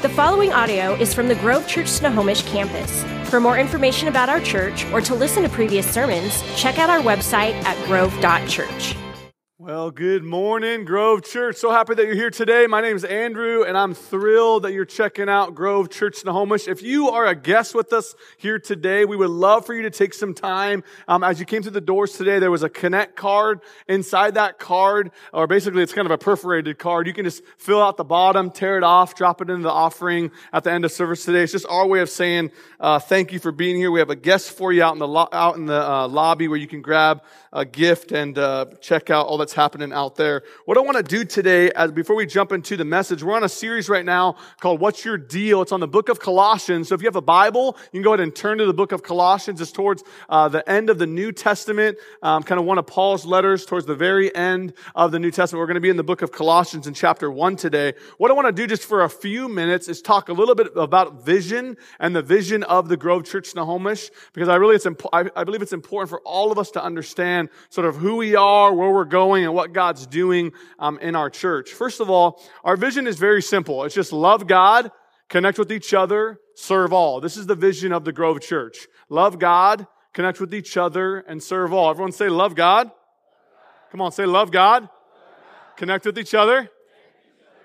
The following audio is from the Grove Church Snohomish campus. For more information about our church or to listen to previous sermons, check out our website at grove.church. Well, good morning, Grove Church. So happy that you're here today. My name is Andrew, and I'm thrilled that you're checking out Grove Church Snohomish. If you are a guest with us here today, we would love for you to take some time. Um, as you came through the doors today, there was a Connect card. Inside that card, or basically it's kind of a perforated card, you can just fill out the bottom, tear it off, drop it into the offering at the end of service today. It's just our way of saying uh, thank you for being here. We have a guest for you out in the lo- out in the uh, lobby where you can grab a gift and uh, check out all that's happening out there. What I want to do today, as before we jump into the message, we're on a series right now called "What's Your Deal." It's on the book of Colossians. So if you have a Bible, you can go ahead and turn to the book of Colossians. It's towards uh, the end of the New Testament, um, kind of one of Paul's letters towards the very end of the New Testament. We're going to be in the book of Colossians in chapter one today. What I want to do just for a few minutes is talk a little bit about vision and the vision of the Grove Church Snohomish, because I really it's imp- I, I believe it's important for all of us to understand sort of who we are, where we're going, and what God's doing um, in our church. First of all, our vision is very simple. It's just love God, connect with each other, serve all. This is the vision of the Grove Church. Love God, connect with each other, and serve all. Everyone say love God. Come on, say love God. Connect with each other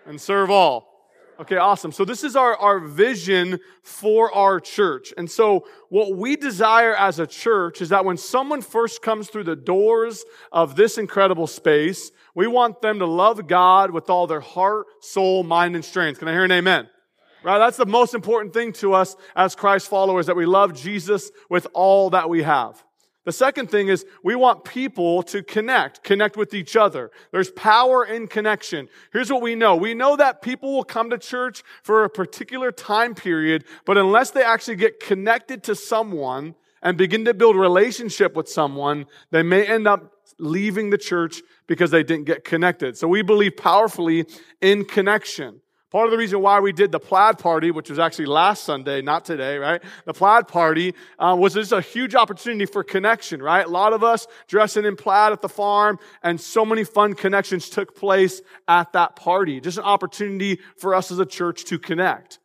and serve all. Okay, awesome. So this is our, our vision for our church. And so what we desire as a church is that when someone first comes through the doors of this incredible space, we want them to love God with all their heart, soul, mind, and strength. Can I hear an amen? Right? That's the most important thing to us as Christ followers, that we love Jesus with all that we have. The second thing is we want people to connect, connect with each other. There's power in connection. Here's what we know. We know that people will come to church for a particular time period, but unless they actually get connected to someone and begin to build relationship with someone, they may end up leaving the church because they didn't get connected. So we believe powerfully in connection. Part of the reason why we did the plaid party, which was actually last Sunday, not today, right? The plaid party uh, was just a huge opportunity for connection, right? A lot of us dressing in plaid at the farm, and so many fun connections took place at that party. Just an opportunity for us as a church to connect.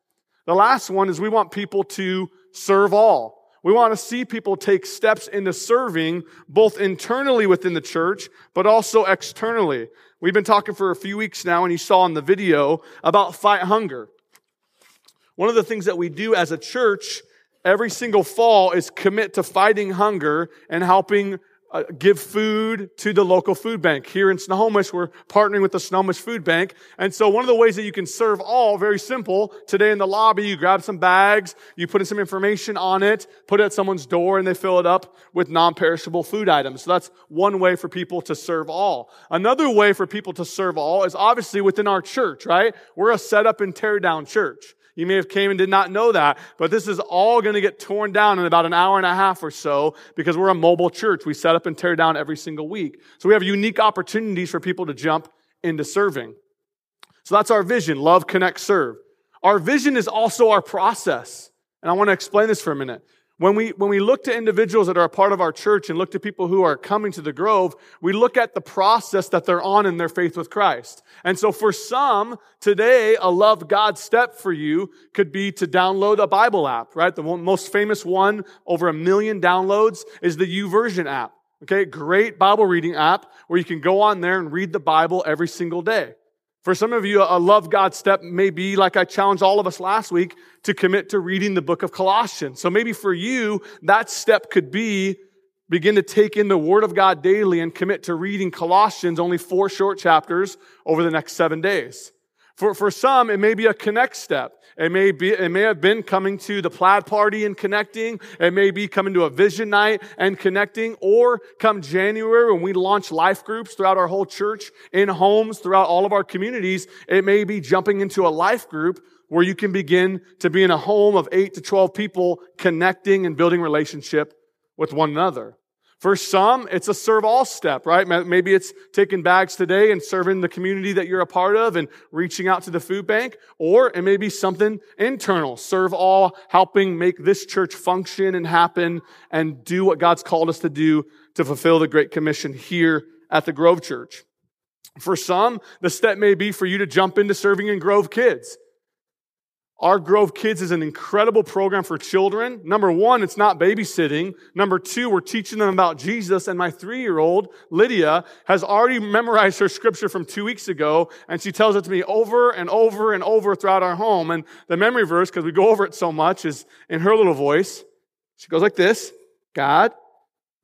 The last one is we want people to serve all. We want to see people take steps into serving both internally within the church, but also externally. We've been talking for a few weeks now, and you saw in the video about fight hunger. One of the things that we do as a church every single fall is commit to fighting hunger and helping uh, give food to the local food bank. Here in Snohomish, we're partnering with the Snohomish Food Bank. And so one of the ways that you can serve all, very simple, today in the lobby, you grab some bags, you put in some information on it, put it at someone's door, and they fill it up with non-perishable food items. So that's one way for people to serve all. Another way for people to serve all is obviously within our church, right? We're a set up and tear down church. You may have came and did not know that, but this is all going to get torn down in about an hour and a half or so because we're a mobile church. We set up and tear down every single week. So we have unique opportunities for people to jump into serving. So that's our vision. Love, connect, serve. Our vision is also our process. And I want to explain this for a minute. When we, when we look to individuals that are a part of our church and look to people who are coming to the Grove, we look at the process that they're on in their faith with Christ. And so for some, today, a love God step for you could be to download a Bible app, right? The most famous one, over a million downloads, is the YouVersion app. Okay, great Bible reading app where you can go on there and read the Bible every single day. For some of you, a love God step may be like I challenged all of us last week to commit to reading the book of Colossians. So maybe for you, that step could be begin to take in the Word of God daily and commit to reading Colossians, only four short chapters over the next seven days. For, for some, it may be a connect step. It may be, it may have been coming to the plaid party and connecting. It may be coming to a vision night and connecting. Or come January when we launch life groups throughout our whole church, in homes, throughout all of our communities. It may be jumping into a life group where you can begin to be in a home of eight to 12 people connecting and building relationship with one another. For some, it's a serve all step, right? Maybe it's taking bags today and serving the community that you're a part of and reaching out to the food bank. Or it may be something internal, serve all, helping make this church function and happen and do what God's called us to do to fulfill the Great Commission here at the Grove Church. For some, the step may be for you to jump into serving in Grove Kids. Our Grove Kids is an incredible program for children. Number one, it's not babysitting. Number two, we're teaching them about Jesus. And my three year old, Lydia, has already memorized her scripture from two weeks ago. And she tells it to me over and over and over throughout our home. And the memory verse, because we go over it so much, is in her little voice. She goes like this God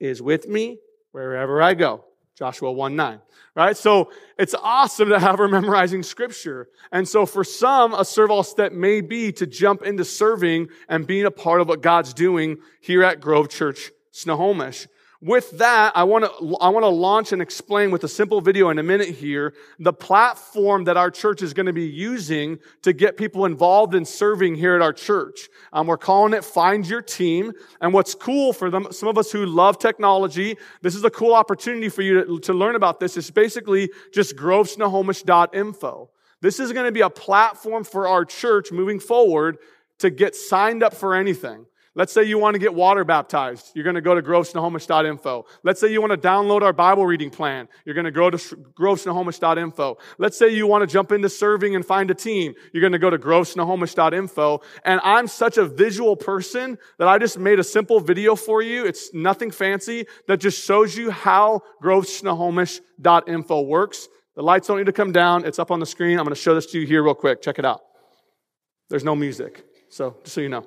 is with me wherever I go. Joshua 1 9 right? So it's awesome to have her memorizing scripture. And so for some, a serve all step may be to jump into serving and being a part of what God's doing here at Grove Church Snohomish. With that, I want to I want to launch and explain with a simple video in a minute here the platform that our church is going to be using to get people involved in serving here at our church. Um, we're calling it Find Your Team. And what's cool for them, some of us who love technology, this is a cool opportunity for you to, to learn about this. It's basically just grovesnohomish.info. This is going to be a platform for our church moving forward to get signed up for anything. Let's say you want to get water baptized. You're going to go to grovesnohomish.info. Let's say you want to download our Bible reading plan. You're going to go to grovesnohomish.info. Let's say you want to jump into serving and find a team. You're going to go to grovesnohomish.info. And I'm such a visual person that I just made a simple video for you. It's nothing fancy that just shows you how grovesnohomish.info works. The lights don't need to come down. It's up on the screen. I'm going to show this to you here real quick. Check it out. There's no music. So just so you know.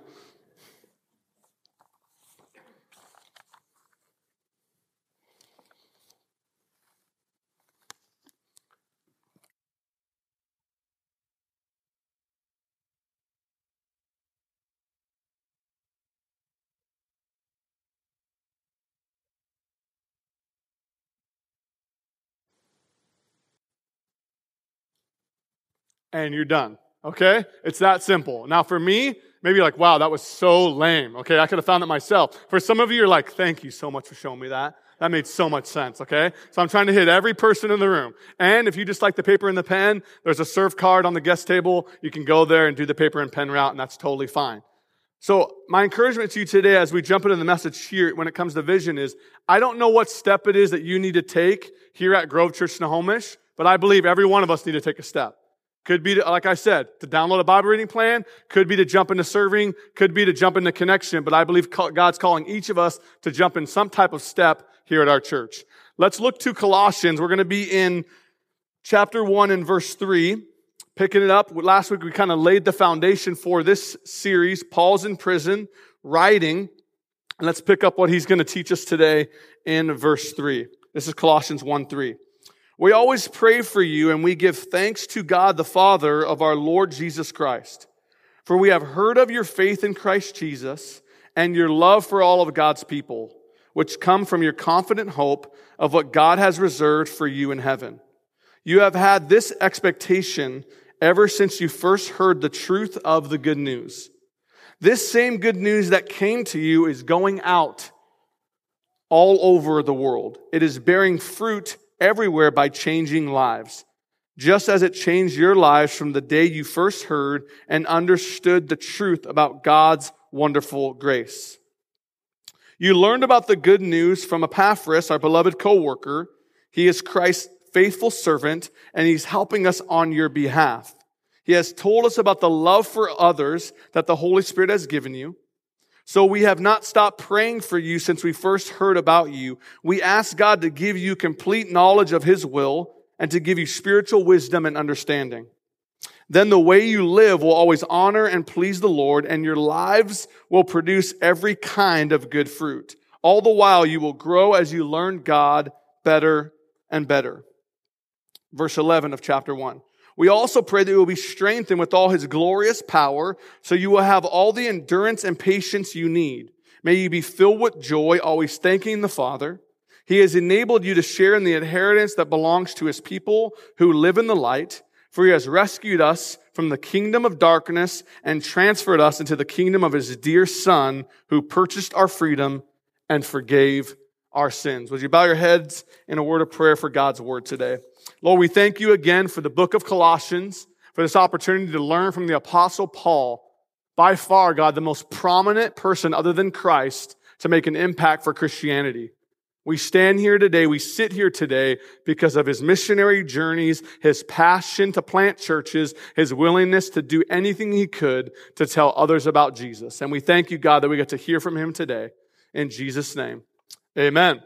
And you're done. Okay? It's that simple. Now, for me, maybe like, wow, that was so lame. Okay, I could have found it myself. For some of you, you're like, thank you so much for showing me that. That made so much sense, okay? So I'm trying to hit every person in the room. And if you just like the paper and the pen, there's a serve card on the guest table. You can go there and do the paper and pen route, and that's totally fine. So my encouragement to you today as we jump into the message here when it comes to vision is, I don't know what step it is that you need to take here at Grove Church Snohomish, but I believe every one of us need to take a step. Could be, to, like I said, to download a Bible reading plan. Could be to jump into serving. Could be to jump into connection. But I believe God's calling each of us to jump in some type of step here at our church. Let's look to Colossians. We're going to be in chapter 1 and verse 3. Picking it up. Last week we kind of laid the foundation for this series. Paul's in prison, writing. And let's pick up what he's going to teach us today in verse 3. This is Colossians 1 3. We always pray for you and we give thanks to God the Father of our Lord Jesus Christ. For we have heard of your faith in Christ Jesus and your love for all of God's people, which come from your confident hope of what God has reserved for you in heaven. You have had this expectation ever since you first heard the truth of the good news. This same good news that came to you is going out all over the world. It is bearing fruit everywhere by changing lives, just as it changed your lives from the day you first heard and understood the truth about God's wonderful grace. You learned about the good news from Epaphras, our beloved co-worker. He is Christ's faithful servant and he's helping us on your behalf. He has told us about the love for others that the Holy Spirit has given you. So we have not stopped praying for you since we first heard about you. We ask God to give you complete knowledge of His will and to give you spiritual wisdom and understanding. Then the way you live will always honor and please the Lord, and your lives will produce every kind of good fruit. All the while you will grow as you learn God better and better. Verse 11 of chapter 1. We also pray that you will be strengthened with all his glorious power, so you will have all the endurance and patience you need. May you be filled with joy, always thanking the Father. He has enabled you to share in the inheritance that belongs to his people who live in the light, for he has rescued us from the kingdom of darkness and transferred us into the kingdom of his dear Son, who purchased our freedom and forgave our sins. Would you bow your heads in a word of prayer for God's word today? Lord, we thank you again for the book of Colossians, for this opportunity to learn from the apostle Paul, by far, God, the most prominent person other than Christ to make an impact for Christianity. We stand here today, we sit here today because of his missionary journeys, his passion to plant churches, his willingness to do anything he could to tell others about Jesus. And we thank you, God, that we get to hear from him today. In Jesus' name, amen.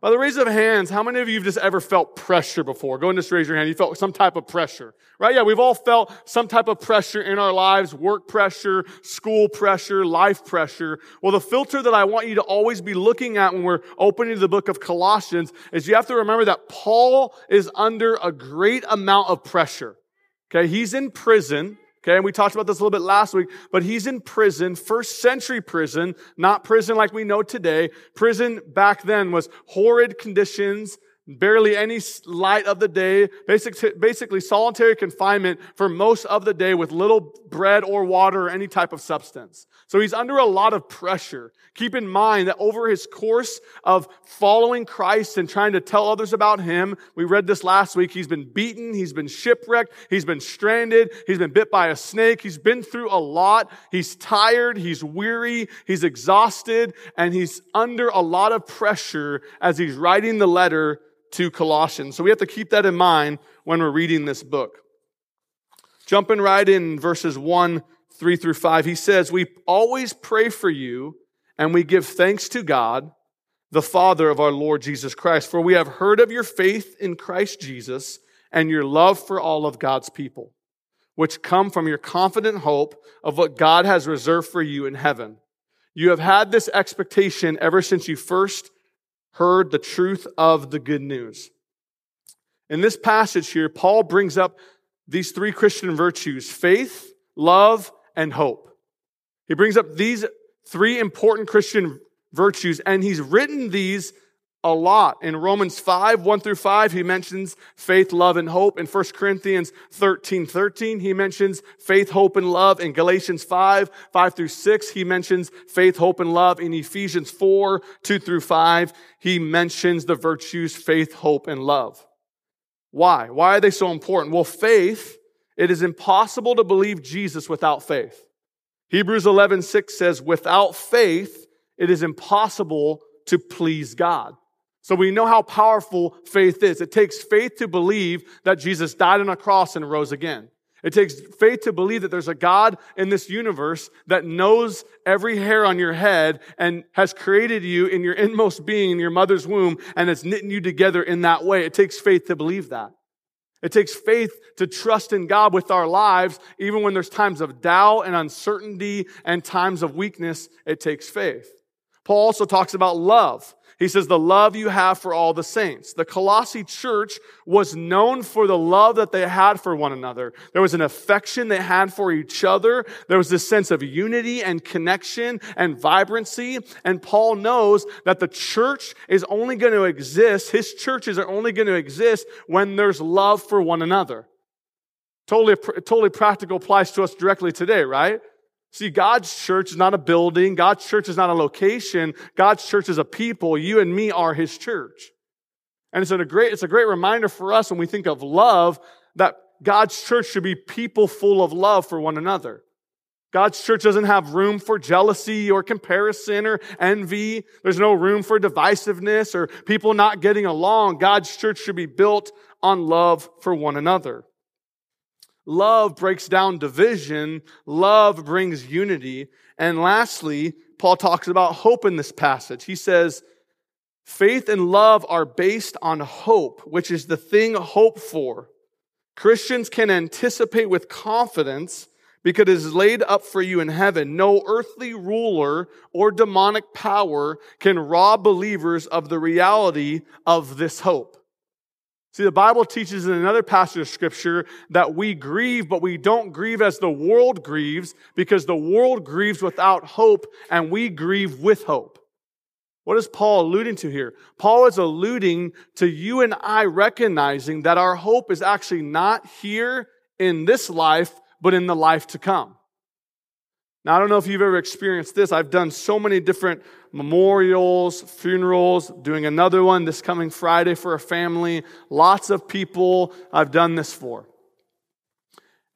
By the raise of hands, how many of you have just ever felt pressure before? Go and just raise your hand. You felt some type of pressure, right? Yeah, we've all felt some type of pressure in our lives, work pressure, school pressure, life pressure. Well, the filter that I want you to always be looking at when we're opening the book of Colossians is you have to remember that Paul is under a great amount of pressure. Okay. He's in prison. Okay, and we talked about this a little bit last week, but he's in prison, first century prison, not prison like we know today. Prison back then was horrid conditions, barely any light of the day, basic, basically solitary confinement for most of the day with little bread or water or any type of substance. So he's under a lot of pressure. Keep in mind that over his course of following Christ and trying to tell others about him, we read this last week, he's been beaten, he's been shipwrecked, he's been stranded, he's been bit by a snake, he's been through a lot, he's tired, he's weary, he's exhausted, and he's under a lot of pressure as he's writing the letter to Colossians. So we have to keep that in mind when we're reading this book. Jumping right in verses 1, 3 through 5, he says, We always pray for you and we give thanks to God, the Father of our Lord Jesus Christ, for we have heard of your faith in Christ Jesus and your love for all of God's people, which come from your confident hope of what God has reserved for you in heaven. You have had this expectation ever since you first heard the truth of the good news. In this passage here, Paul brings up these three Christian virtues faith, love, and hope. He brings up these three important Christian virtues, and he's written these a lot. In Romans 5, 1 through 5, he mentions faith, love, and hope. In 1 Corinthians 13, 13, he mentions faith, hope, and love. In Galatians 5, 5 through 6, he mentions faith, hope, and love. In Ephesians 4, 2 through 5, he mentions the virtues faith, hope, and love. Why? Why are they so important? Well, faith, it is impossible to believe Jesus without faith. Hebrews 11, 6 says, without faith, it is impossible to please God. So we know how powerful faith is. It takes faith to believe that Jesus died on a cross and rose again. It takes faith to believe that there's a God in this universe that knows every hair on your head and has created you in your inmost being in your mother's womb and has knit you together in that way. It takes faith to believe that. It takes faith to trust in God with our lives, even when there's times of doubt and uncertainty and times of weakness. It takes faith. Paul also talks about love. He says, the love you have for all the saints. The Colossi church was known for the love that they had for one another. There was an affection they had for each other. There was this sense of unity and connection and vibrancy. And Paul knows that the church is only going to exist, his churches are only going to exist when there's love for one another. Totally, totally practical applies to us directly today, right? See, God's church is not a building. God's church is not a location. God's church is a people. You and me are his church. And it's a great, it's a great reminder for us when we think of love that God's church should be people full of love for one another. God's church doesn't have room for jealousy or comparison or envy. There's no room for divisiveness or people not getting along. God's church should be built on love for one another. Love breaks down division. Love brings unity. And lastly, Paul talks about hope in this passage. He says, faith and love are based on hope, which is the thing hoped for. Christians can anticipate with confidence because it is laid up for you in heaven. No earthly ruler or demonic power can rob believers of the reality of this hope. See, the Bible teaches in another passage of scripture that we grieve, but we don't grieve as the world grieves because the world grieves without hope and we grieve with hope. What is Paul alluding to here? Paul is alluding to you and I recognizing that our hope is actually not here in this life, but in the life to come. Now, I don't know if you've ever experienced this. I've done so many different memorials, funerals, doing another one this coming Friday for a family. Lots of people I've done this for.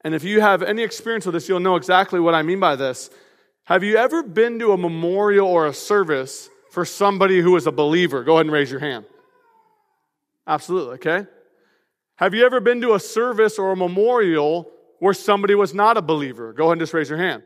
And if you have any experience with this, you'll know exactly what I mean by this. Have you ever been to a memorial or a service for somebody who is a believer? Go ahead and raise your hand. Absolutely, okay? Have you ever been to a service or a memorial where somebody was not a believer? Go ahead and just raise your hand.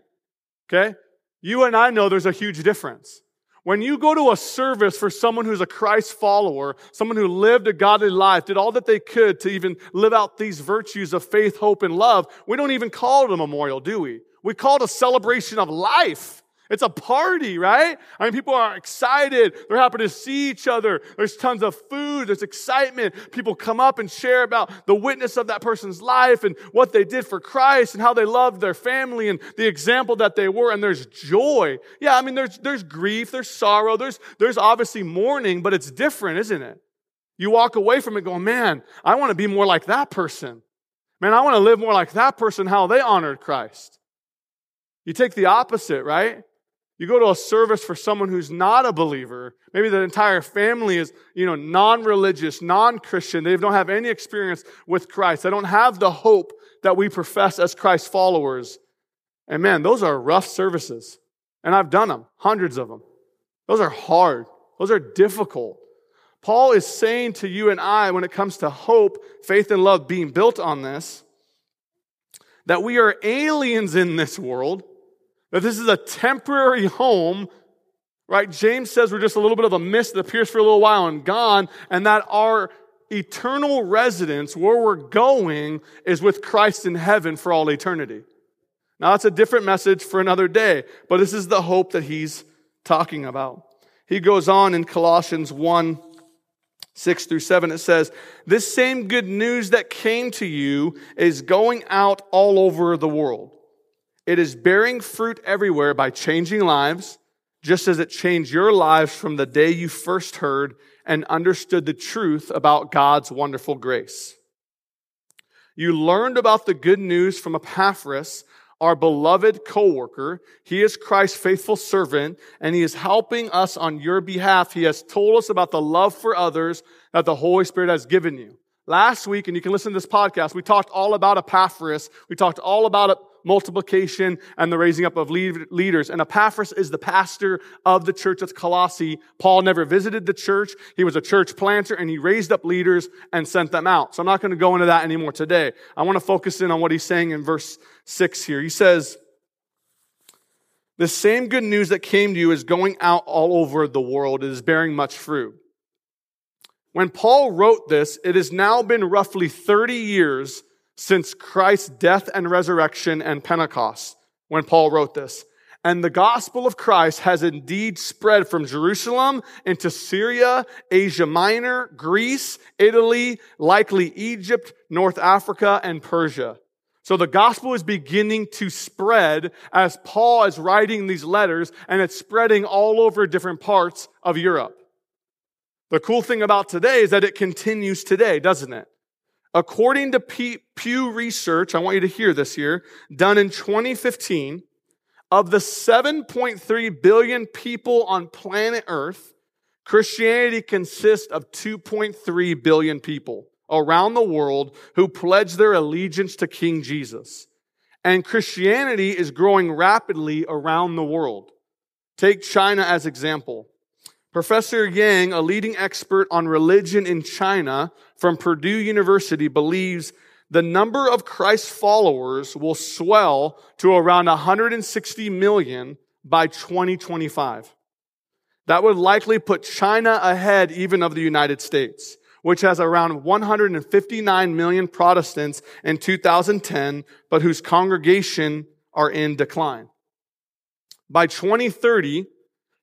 Okay? You and I know there's a huge difference. When you go to a service for someone who's a Christ follower, someone who lived a godly life, did all that they could to even live out these virtues of faith, hope, and love, we don't even call it a memorial, do we? We call it a celebration of life. It's a party, right? I mean, people are excited. They're happy to see each other. There's tons of food. There's excitement. People come up and share about the witness of that person's life and what they did for Christ and how they loved their family and the example that they were. And there's joy. Yeah, I mean, there's, there's grief. There's sorrow. There's, there's obviously mourning, but it's different, isn't it? You walk away from it going, man, I want to be more like that person. Man, I want to live more like that person, how they honored Christ. You take the opposite, right? You go to a service for someone who's not a believer. Maybe the entire family is, you know, non-religious, non-Christian. They don't have any experience with Christ. They don't have the hope that we profess as Christ followers. And man, those are rough services. And I've done them, hundreds of them. Those are hard. Those are difficult. Paul is saying to you and I, when it comes to hope, faith, and love being built on this, that we are aliens in this world that this is a temporary home, right? James says we're just a little bit of a mist that appears for a little while and gone, and that our eternal residence, where we're going, is with Christ in heaven for all eternity. Now, that's a different message for another day, but this is the hope that he's talking about. He goes on in Colossians 1 6 through 7, it says, This same good news that came to you is going out all over the world. It is bearing fruit everywhere by changing lives, just as it changed your lives from the day you first heard and understood the truth about God's wonderful grace. You learned about the good news from Epaphras, our beloved co-worker. He is Christ's faithful servant and he is helping us on your behalf. He has told us about the love for others that the Holy Spirit has given you. Last week, and you can listen to this podcast, we talked all about Epaphras. We talked all about multiplication and the raising up of leaders. And Epaphras is the pastor of the church at Colossae. Paul never visited the church. He was a church planter and he raised up leaders and sent them out. So I'm not going to go into that anymore today. I want to focus in on what he's saying in verse six here. He says, the same good news that came to you is going out all over the world. It is bearing much fruit. When Paul wrote this, it has now been roughly 30 years since Christ's death and resurrection and Pentecost when Paul wrote this. And the gospel of Christ has indeed spread from Jerusalem into Syria, Asia Minor, Greece, Italy, likely Egypt, North Africa, and Persia. So the gospel is beginning to spread as Paul is writing these letters and it's spreading all over different parts of Europe. The cool thing about today is that it continues today, doesn't it? According to Pew Research, I want you to hear this here, done in 2015, of the 7.3 billion people on planet Earth, Christianity consists of 2.3 billion people around the world who pledge their allegiance to King Jesus. And Christianity is growing rapidly around the world. Take China as example. Professor Yang, a leading expert on religion in China from Purdue University, believes the number of Christ followers will swell to around 160 million by 2025. That would likely put China ahead even of the United States, which has around 159 million Protestants in 2010, but whose congregation are in decline. By 2030,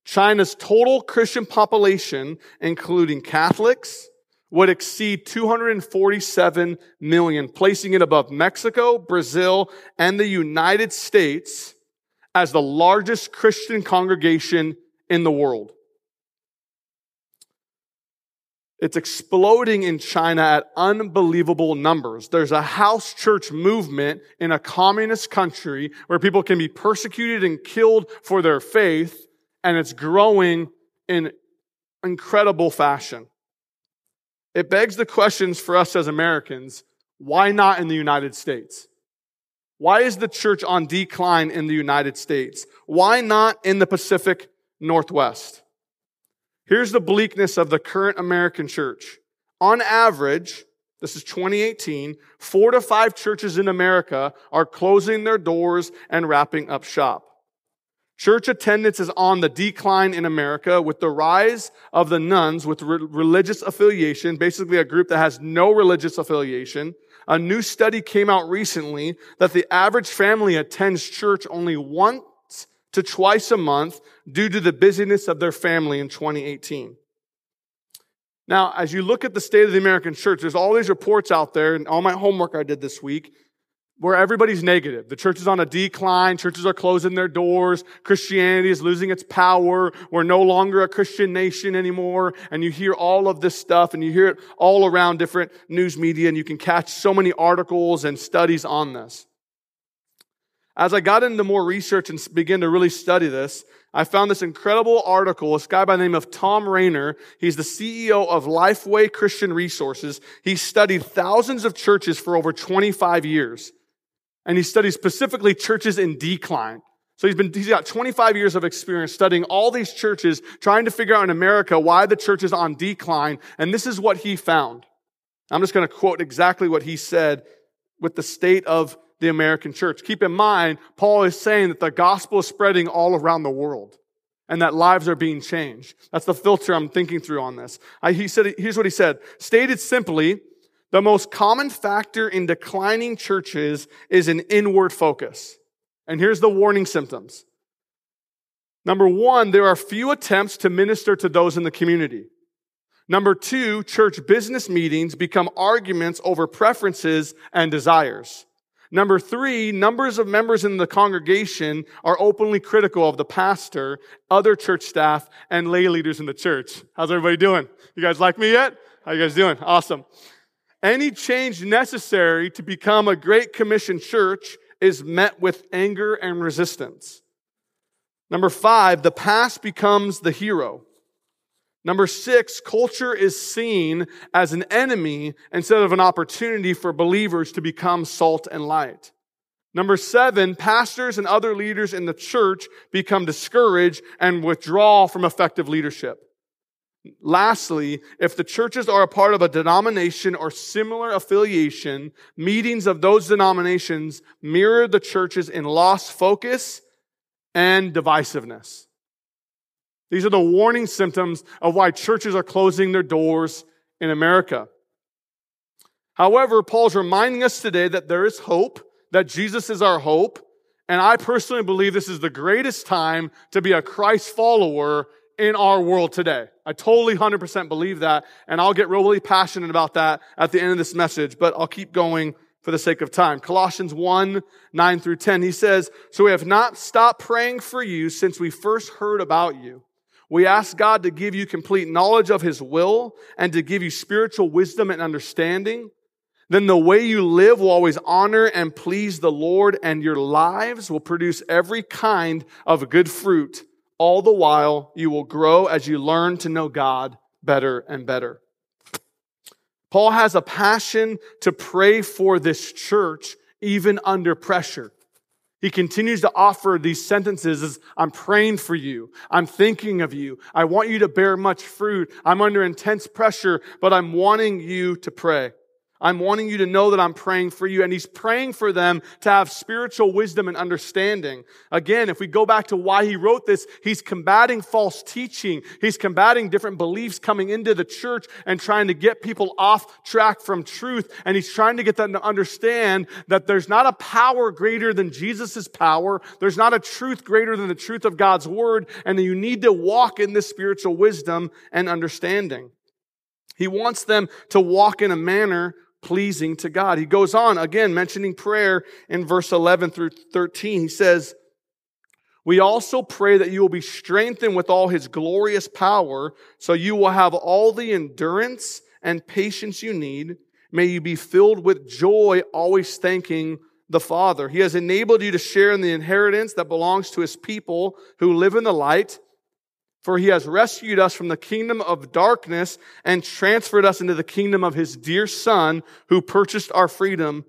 China's total Christian population, including Catholics, would exceed 247 million, placing it above Mexico, Brazil, and the United States as the largest Christian congregation in the world. It's exploding in China at unbelievable numbers. There's a house church movement in a communist country where people can be persecuted and killed for their faith and it's growing in incredible fashion. It begs the questions for us as Americans why not in the United States? Why is the church on decline in the United States? Why not in the Pacific Northwest? Here's the bleakness of the current American church. On average, this is 2018, four to five churches in America are closing their doors and wrapping up shop. Church attendance is on the decline in America with the rise of the nones with re- religious affiliation, basically a group that has no religious affiliation. A new study came out recently that the average family attends church only once to twice a month due to the busyness of their family in 2018. Now, as you look at the state of the American church, there's all these reports out there, and all my homework I did this week, where everybody's negative. The church is on a decline. Churches are closing their doors. Christianity is losing its power. We're no longer a Christian nation anymore. And you hear all of this stuff and you hear it all around different news media and you can catch so many articles and studies on this. As I got into more research and began to really study this, I found this incredible article, this guy by the name of Thom Rainer. He's the CEO of Lifeway Christian Resources. He studied thousands of churches for over 25 years. And he studies specifically churches in decline. So he's been, he's got 25 years of experience studying all these churches, trying to figure out in America why the church is on decline. And this is what he found. I'm just going to quote exactly what he said with the state of the American church. Keep in mind, Paul is saying that the gospel is spreading all around the world and that lives are being changed. That's the filter I'm thinking through on this. I, he said, here's what he said. Stated simply, the most common factor in declining churches is an inward focus. And here's the warning symptoms. Number one, there are few attempts to minister to those in the community. Number two, church business meetings become arguments over preferences and desires. Number three, numbers of members in the congregation are openly critical of the pastor, other church staff, and lay leaders in the church. How's everybody doing? You guys like me yet? How you guys doing? Awesome. Any change necessary to become a Great Commission church is met with anger and resistance. Number five, the past becomes the hero. Number six, culture is seen as an enemy instead of an opportunity for believers to become salt and light. Number seven, pastors and other leaders in the church become discouraged and withdraw from effective leadership. Lastly, if the churches are a part of a denomination or similar affiliation, meetings of those denominations mirror the churches in lost focus and divisiveness. These are the warning symptoms of why churches are closing their doors in America. However, Paul's reminding us today that there is hope, that Jesus is our hope, and I personally believe this is the greatest time to be a Christ follower in our world today. I totally 100% believe that, and I'll get really passionate about that at the end of this message, but I'll keep going for the sake of time. Colossians 1, 9 through 10, he says, So we have not stopped praying for you since we first heard about you. We ask God to give you complete knowledge of His will and to give you spiritual wisdom and understanding. Then the way you live will always honor and please the Lord, and your lives will produce every kind of good fruit. All the while, you will grow as you learn to know God better and better. Paul has a passion to pray for this church even under pressure. He continues to offer these sentences as I'm praying for you. I'm thinking of you. I want you to bear much fruit. I'm under intense pressure, but I'm wanting you to pray. I'm wanting you to know that I'm praying for you. And he's praying for them to have spiritual wisdom and understanding. Again, if we go back to why he wrote this, he's combating false teaching. He's combating different beliefs coming into the church and trying to get people off track from truth. And he's trying to get them to understand that there's not a power greater than Jesus' power. There's not a truth greater than the truth of God's word. And that you need to walk in this spiritual wisdom and understanding. He wants them to walk in a manner pleasing to God. He goes on again mentioning prayer in verse 11 through 13. He says, we also pray that you will be strengthened with all his glorious power, so you will have all the endurance and patience you need. May you be filled with joy, always thanking the Father. He has enabled you to share in the inheritance that belongs to his people who live in the light. For he has rescued us from the kingdom of darkness and transferred us into the kingdom of his dear son who purchased our freedom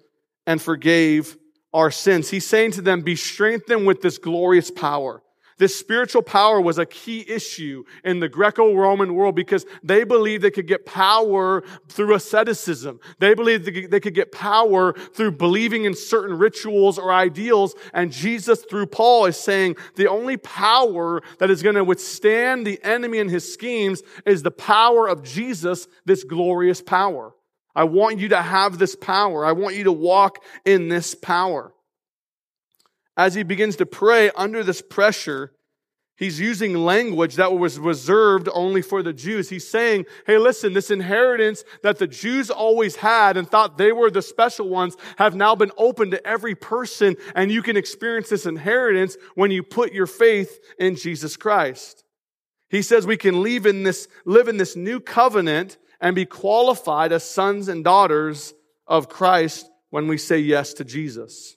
and forgave our sins. He's saying to them, be strengthened with this glorious power. This spiritual power was a key issue in the Greco-Roman world because they believed they could get power through asceticism. They believed they could get power through believing in certain rituals or ideals. And Jesus, through Paul, is saying the only power that is going to withstand the enemy and his schemes is the power of Jesus, this glorious power. I want you to have this power. I want you to walk in this power as he begins to pray under this pressure, he's using language that was reserved only for the Jews. He's saying, hey, listen, this inheritance that the Jews always had and thought they were the special ones have now been open to every person, and you can experience this inheritance when you put your faith in Jesus Christ. He says we can live in this, live in this new covenant and be qualified as sons and daughters of Christ when we say yes to Jesus.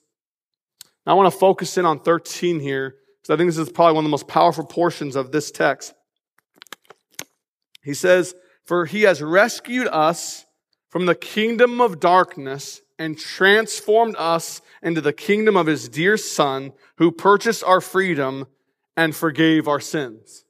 I want to focus in on 13 here because I think this is probably one of the most powerful portions of this text. He says, For he has rescued us from the kingdom of darkness and transformed us into the kingdom of his dear Son, who purchased our freedom and forgave our sins.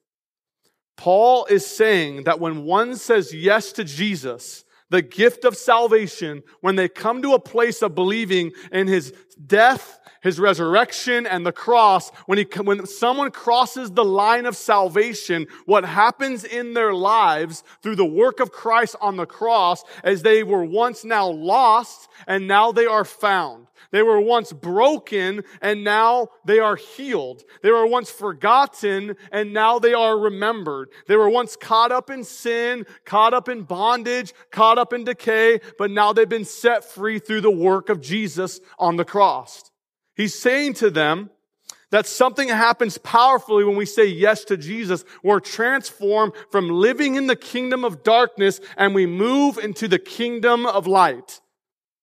Paul is saying that when one says yes to Jesus, the gift of salvation, when they come to a place of believing in his death his resurrection and the cross, when, he, when someone crosses the line of salvation, what happens in their lives through the work of Christ on the cross as they were once now lost and now they are found. They were once broken and now they are healed. They were once forgotten and now they are remembered. They were once caught up in sin, caught up in bondage, caught up in decay, but now they've been set free through the work of Jesus on the cross. He's saying to them that something happens powerfully when we say yes to Jesus. We're transformed from living in the kingdom of darkness and we move into the kingdom of light.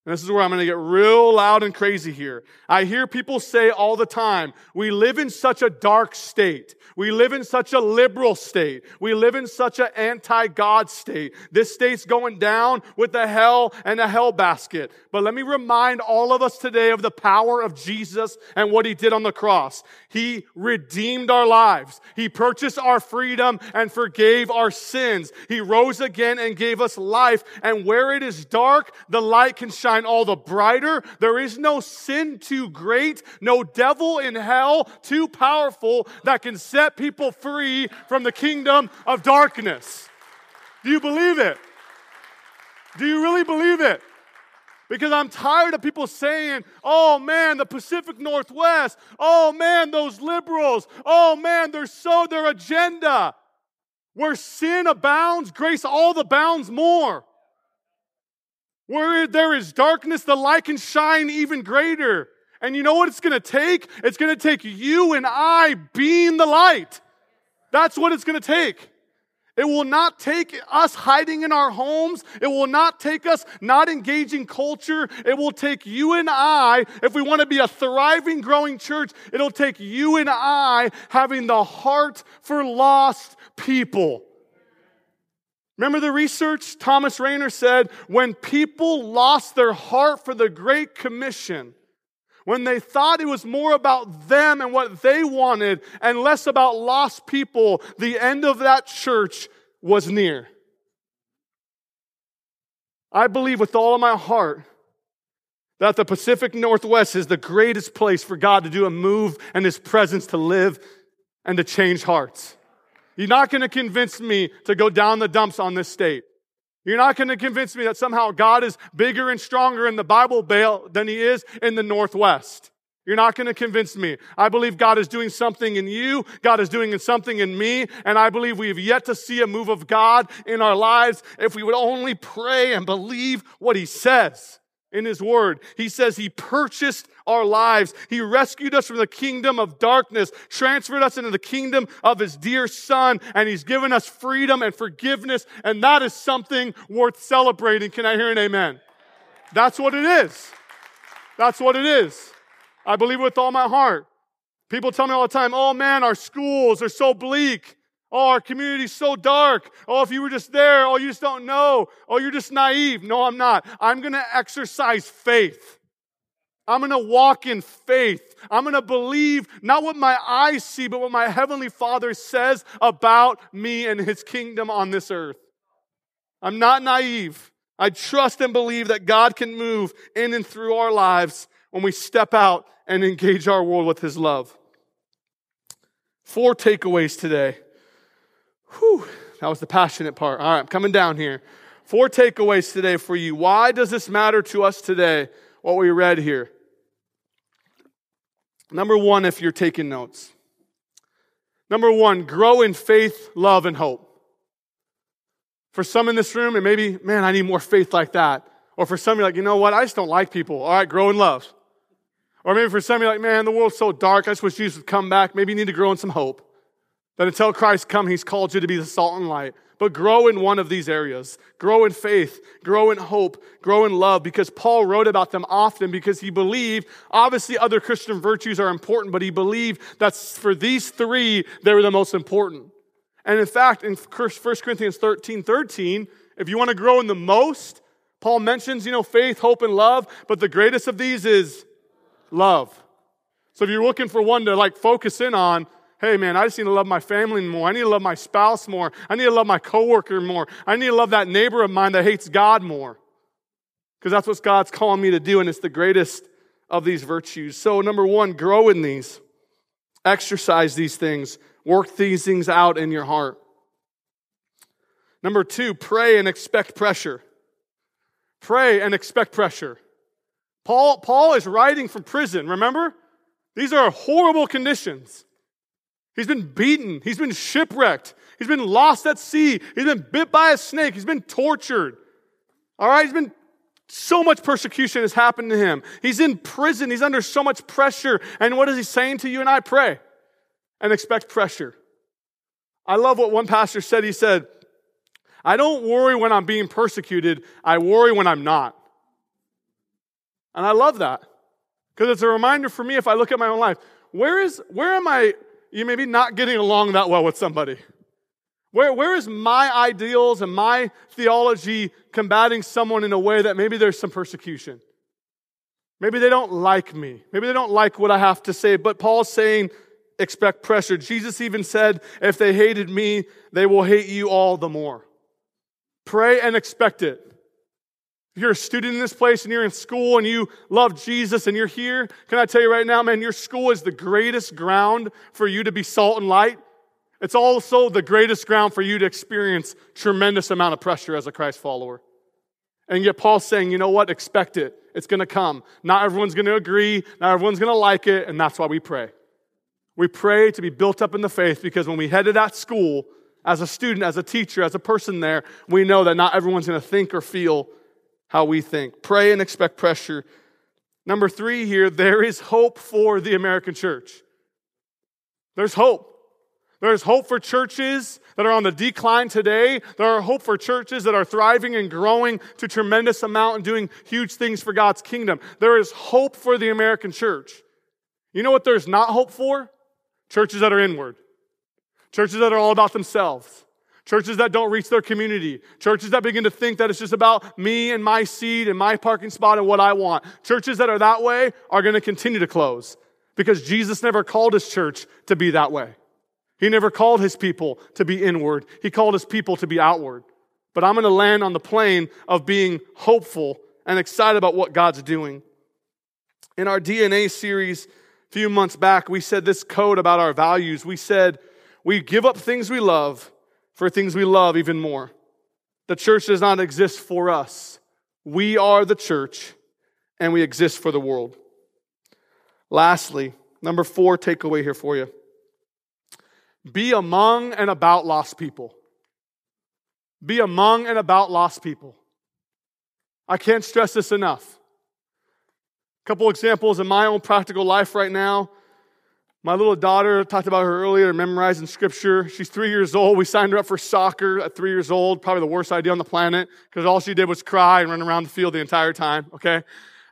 And this is where I'm going to get real loud and crazy here. I hear people say all the time, we live in such a dark state. We live in such a liberal state. We live in such an anti-God state. This state's going down with the hell and a hell basket. But let me remind all of us today of the power of Jesus and what he did on the cross. He redeemed our lives. He purchased our freedom and forgave our sins. He rose again and gave us life. And where it is dark, the light can shine all the brighter. There is no sin too great, no devil in hell too powerful that can set people free from the kingdom of darkness. Do you believe it? Do you really believe it? Because I'm tired of people saying, oh man, the Pacific Northwest, oh man, those liberals, oh man, they're so their agenda. Where sin abounds, grace all the bounds more. Where there is darkness, the light can shine even greater. And you know what it's going to take? It's going to take you and I being the light. That's what it's going to take. It will not take us hiding in our homes. It will not take us not engaging culture. It will take you and I, if we want to be a thriving, growing church, it'll take you and I having the heart for lost people. Remember the research? Thomas Rainer said when people lost their heart for the Great Commission, when they thought it was more about them and what they wanted and less about lost people, the end of that church was near. I believe with all of my heart that the Pacific Northwest is the greatest place for God to do a move and His presence to live and to change hearts. You're not going to convince me to go down the dumps on this state. You're not going to convince me that somehow God is bigger and stronger in the Bible Belt than he is in the Northwest. You're not going to convince me. I believe God is doing something in you. God is doing something in me. And I believe we have yet to see a move of God in our lives if we would only pray and believe what he says in his word. He says he purchased our lives. He rescued us from the kingdom of darkness, transferred us into the kingdom of his dear son, and he's given us freedom and forgiveness. And that is something worth celebrating. Can I hear an amen? That's what it is. That's what it is. I believe with all my heart. People tell me all the time, oh man, our schools are so bleak. Oh, our community's so dark. Oh, if you were just there, oh, you just don't know. Oh, you're just naive. No, I'm not. I'm going to exercise faith. I'm going to walk in faith. I'm going to believe not what my eyes see, but what my heavenly Father says about me and his kingdom on this earth. I'm not naive. I trust and believe that God can move in and through our lives when we step out and engage our world with his love. Four takeaways today. Whew, that was the passionate part. All right, I'm coming down here. Four takeaways today for you. Why does this matter to us today, what we read here? Number one, if you're taking notes. Number one, grow in faith, love, and hope. For some in this room, and maybe, man, I need more faith like that. Or for some, you're like, you know what? I just don't like people. All right, grow in love. Or maybe for some, you're like, man, the world's so dark. I just wish Jesus would come back. Maybe you need to grow in some hope. That until Christ come, He's called you to be the salt and light. But grow in one of these areas. Grow in faith, grow in hope, grow in love, because Paul wrote about them often because he believed, obviously, other Christian virtues are important, but he believed that for these three, they were the most important. And in fact, in 1 Corinthians 13 13, if you want to grow in the most, Paul mentions, you know, faith, hope, and love, but the greatest of these is love. So if you're looking for one to like focus in on, hey man, I just need to love my family more. I need to love my spouse more. I need to love my coworker more. I need to love that neighbor of mine that hates God more. Because that's what God's calling me to do, and it's the greatest of these virtues. So, number one, grow in these, exercise these things. Work these things out in your heart. Number two, pray and expect pressure. Pray and expect pressure. Paul, Paul is writing from prison, remember? These are horrible conditions. He's been beaten, he's been shipwrecked, he's been lost at sea, he's been bit by a snake, he's been tortured. All right, he's been so much persecution has happened to him. He's in prison, he's under so much pressure. And what is he saying to you and I? Pray and expect pressure. I love what one pastor said. He said, I don't worry when I'm being persecuted, I worry when I'm not. And I love that because it's a reminder for me if I look at my own life. Where is where am I you maybe not getting along that well with somebody? Where, where is my ideals and my theology combating someone in a way that maybe there's some persecution? Maybe they don't like me. Maybe they don't like what I have to say. But Paul's saying, expect pressure. Jesus even said, if they hated me, they will hate you all the more. Pray and expect it. If you're a student in this place and you're in school and you love Jesus and you're here, can I tell you right now, man, your school is the greatest ground for you to be salt and light. It's also the greatest ground for you to experience tremendous amount of pressure as a Christ follower. And yet Paul's saying, you know what? Expect it. It's going to come. Not everyone's going to agree. Not everyone's going to like it. And that's why we pray. We pray to be built up in the faith because when we head to that school, as a student, as a teacher, as a person there, we know that not everyone's going to think or feel how we think. Pray and expect pressure. Number three here, there is hope for the American church. There's hope. There's hope for churches that are on the decline today. There are hope for churches that are thriving and growing to tremendous amount and doing huge things for God's kingdom. There is hope for the American church. You know what there's not hope for? Churches that are inward, churches that are all about themselves, churches that don't reach their community, churches that begin to think that it's just about me and my seat and my parking spot and what I want. Churches that are that way are going to continue to close because Jesus never called his church to be that way. He never called his people to be inward. He called his people to be outward. But I'm going to land on the plane of being hopeful and excited about what God's doing. In our DNA series, a few months back, we said this code about our values. We said, we give up things we love for things we love even more. The church does not exist for us. We are the church and we exist for the world. Lastly, number four takeaway here for you be among and about lost people. Be among and about lost people. I can't stress this enough A couple examples in my own practical life right now. My little daughter, talked about her earlier, memorizing scripture. She's three years old. We signed her up for soccer at three years old, probably the worst idea on the planet, because all she did was cry and run around the field the entire time, okay?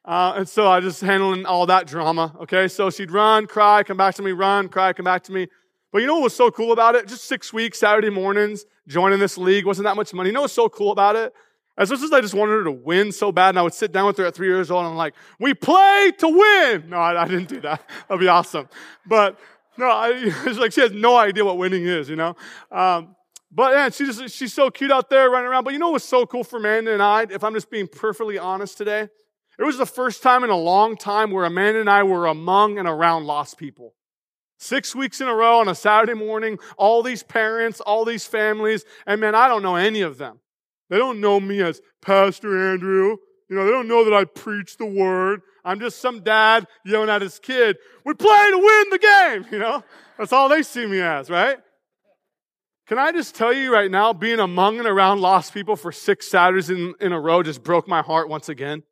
Uh, and so I just handling all that drama, okay? So she'd run, cry, come back to me, run, cry, come back to me. But you know what was so cool about it? Just six weeks, Saturday mornings, joining this league, wasn't that much money. You know what's so cool about it? As much as I just wanted her to win so bad, and I would sit down with her at three years old, and I'm like, we play to win. No, I, I didn't do that. That'd be awesome. But no, I, it's like she has no idea what winning is, you know? Um, but yeah, she just, she's so cute out there running around. But you know what's so cool for Amanda and I, if I'm just being perfectly honest today? It was the first time in a long time where Amanda and I were among and around lost people. Six weeks in a row on a Saturday morning, all these parents, all these families, and man, I don't know any of them. They don't know me as Pastor Andrew. You know, they don't know that I preach the word. I'm just some dad yelling at his kid, we play to win the game, you know? That's all they see me as, right? Can I just tell you right now, being among and around lost people for six Saturdays in, in a row just broke my heart once again.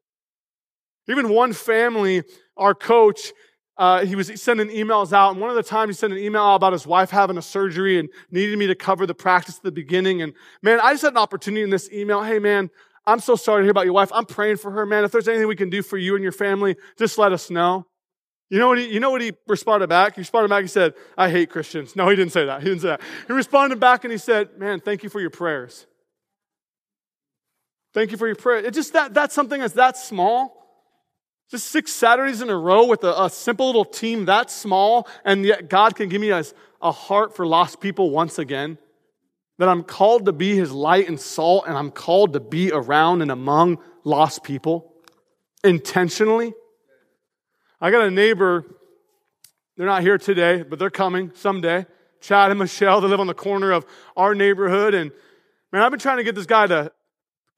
Even one family, our coach, uh, he was sending emails out, and one of the times he sent an email out about his wife having a surgery and needed me to cover the practice at the beginning. And man, I just had an opportunity in this email. Hey, man, I'm so sorry to hear about your wife. I'm praying for her, man. If there's anything we can do for you and your family, just let us know. You know what he, you know what he responded back? He responded back, he said, I hate Christians. No, he didn't say that. He didn't say that. He responded back and he said, Man, thank you for your prayers. Thank you for your prayer. It's just that that's something that's that small. Just six Saturdays in a row with a, a simple little team that small, and yet God can give me a, a heart for lost people once again. That I'm called to be his light and salt, and I'm called to be around and among lost people intentionally. I got a neighbor, they're not here today, but they're coming someday. Chad and Michelle, they live on the corner of our neighborhood. And man, I've been trying to get this guy to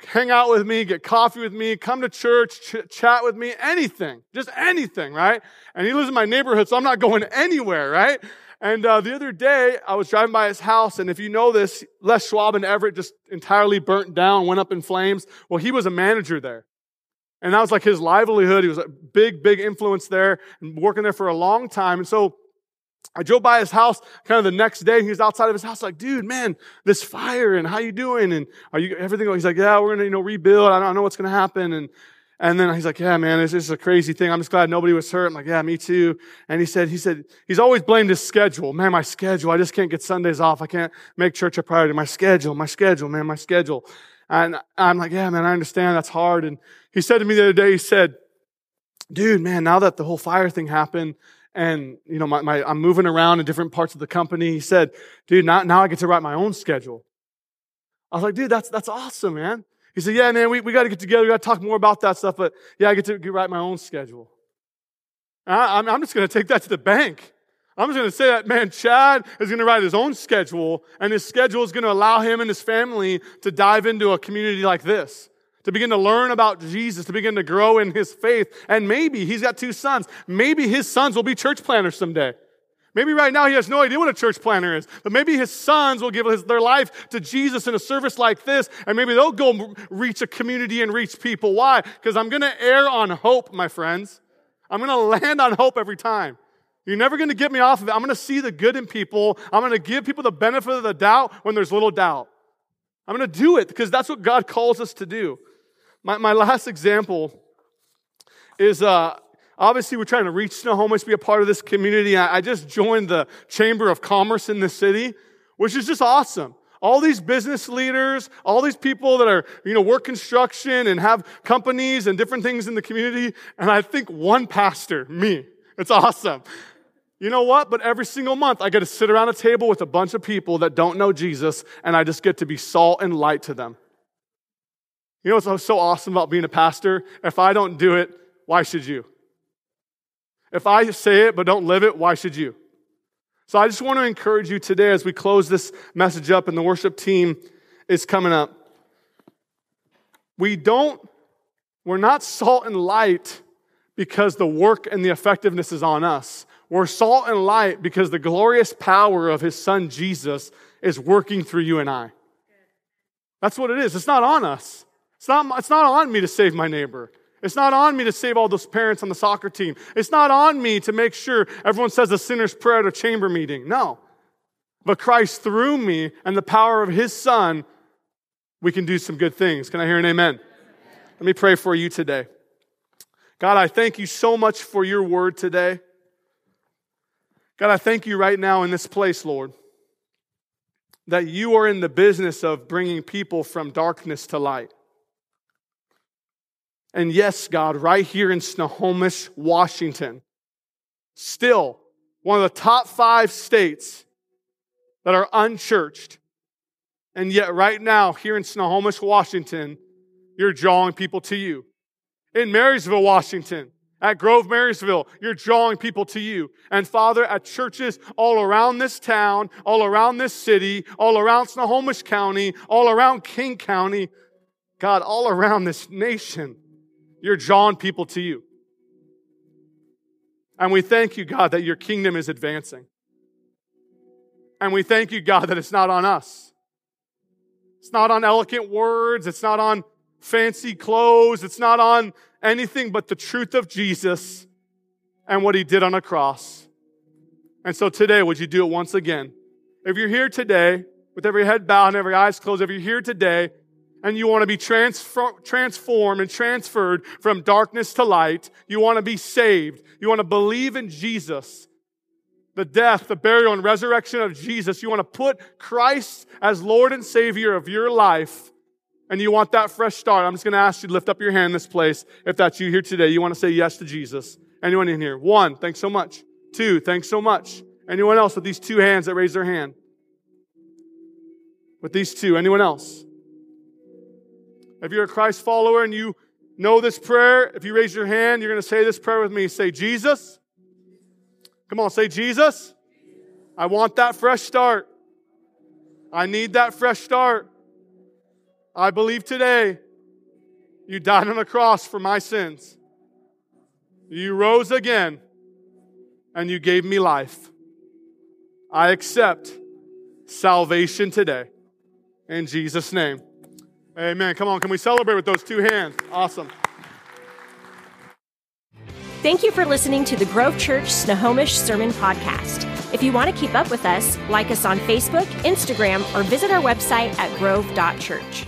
hang out with me, get coffee with me, come to church, ch- chat with me, anything, just anything, right? And he lives in my neighborhood, so I'm not going anywhere, right? And uh, the other day, I was driving by his house, and if you know this, Les Schwab and Everett just entirely burnt down, went up in flames. Well, he was a manager there. And that was like his livelihood. He was a big, big influence there and working there for a long time. And so I drove by his house kind of the next day. He was outside of his house, like, dude, man, this fire and how you doing? And are you everything? He's like, yeah, we're gonna, you know, rebuild. I don't know what's gonna happen. And and then he's like, yeah, man, this is a crazy thing. I'm just glad nobody was hurt. I'm like, yeah, me too. And he said, he said, he's always blamed his schedule. Man, my schedule. I just can't get Sundays off. I can't make church a priority. My schedule, my schedule, man, my schedule. And I'm like, yeah, man, I understand that's hard. And he said to me the other day, he said, dude, man, now that the whole fire thing happened and, you know, my, my, I'm moving around in different parts of the company, he said, dude, now, now I get to write my own schedule. I was like, dude, that's, that's awesome, man. He said, yeah, man, we, we got to get together. We got to talk more about that stuff. But yeah, I get to write my own schedule. I, I'm, I'm just going to take that to the bank. I'm just going to say that, man, Chad is going to write his own schedule, and his schedule is going to allow him and his family to dive into a community like this, to begin to learn about Jesus, to begin to grow in his faith. And maybe he's got two sons. Maybe his sons will be church planners someday. Maybe right now he has no idea what a church planner is, but maybe his sons will give his, their life to Jesus in a service like this, and maybe they'll go reach a community and reach people. Why? Because I'm going to err on hope, my friends. I'm going to land on hope every time. You're never going to get me off of it. I'm going to see the good in people. I'm going to give people the benefit of the doubt when there's little doubt. I'm going to do it because that's what God calls us to do. My, my last example is uh, obviously we're trying to reach Snohomish, be a part of this community. I, I just joined the Chamber of Commerce in the city, which is just awesome all these business leaders, all these people that are, you know, work construction and have companies and different things in the community. And I think one pastor, me. It's awesome. You know what? But every single month, I get to sit around a table with a bunch of people that don't know Jesus, and I just get to be salt and light to them. You know what's so awesome about being a pastor? If I don't do it, why should you? If I say it but don't live it, why should you? So I just want to encourage you today as we close this message up and the worship team is coming up. We don't, we're not salt and light because the work and the effectiveness is on us. We're salt and light because the glorious power of his son Jesus is working through you and I. That's what it is. It's not on us. It's not, it's not on me to save my neighbor. It's not on me to save all those parents on the soccer team. It's not on me to make sure everyone says a sinner's prayer at a chamber meeting. No. But Christ, through me and the power of his son, we can do some good things. Can I hear an amen? Let me pray for you today. God, I thank you so much for your word today. God, I thank you right now in this place, Lord, that you are in the business of bringing people from darkness to light. And yes, God, right here in Snohomish, Washington, still one of the top five states that are unchurched. And yet, right now, here in Snohomish, Washington, you're drawing people to you. In Marysville, Washington, at Grove Marysville, you're drawing people to you. And Father, at churches all around this town, all around this city, all around Snohomish County, all around King County, God, all around this nation, you're drawing people to you. And we thank you, God, that your kingdom is advancing. And we thank you, God, that it's not on us. It's not on eloquent words. It's not on fancy clothes. It's not on anything but the truth of Jesus and what he did on a cross. And so today, would you do it once again? If you're here today, with every head bowed and every eyes closed, if you're here today and you want to be transfer, transformed and transferred from darkness to light, you want to be saved, you want to believe in Jesus, the death, the burial, and resurrection of Jesus, you want to put Christ as Lord and Savior of your life, and you want that fresh start, I'm just going to ask you to lift up your hand in this place. If that's you here today, you want to say yes to Jesus. Anyone in here? One, thanks so much. Two, thanks so much. Anyone else with these two hands that raise their hand? With these two, anyone else? If you're a Christ follower and you know this prayer, if you raise your hand, you're going to say this prayer with me. Say, Jesus. Come on, say, Jesus. I want that fresh start. I need that fresh start. I believe today you died on the cross for my sins. You rose again and you gave me life. I accept salvation today. In Jesus' name. Amen. Come on, can we celebrate with those two hands? Awesome. Thank you for listening to the Grove Church Snohomish Sermon Podcast. If you want to keep up with us, like us on Facebook, Instagram, or visit our website at grove.church.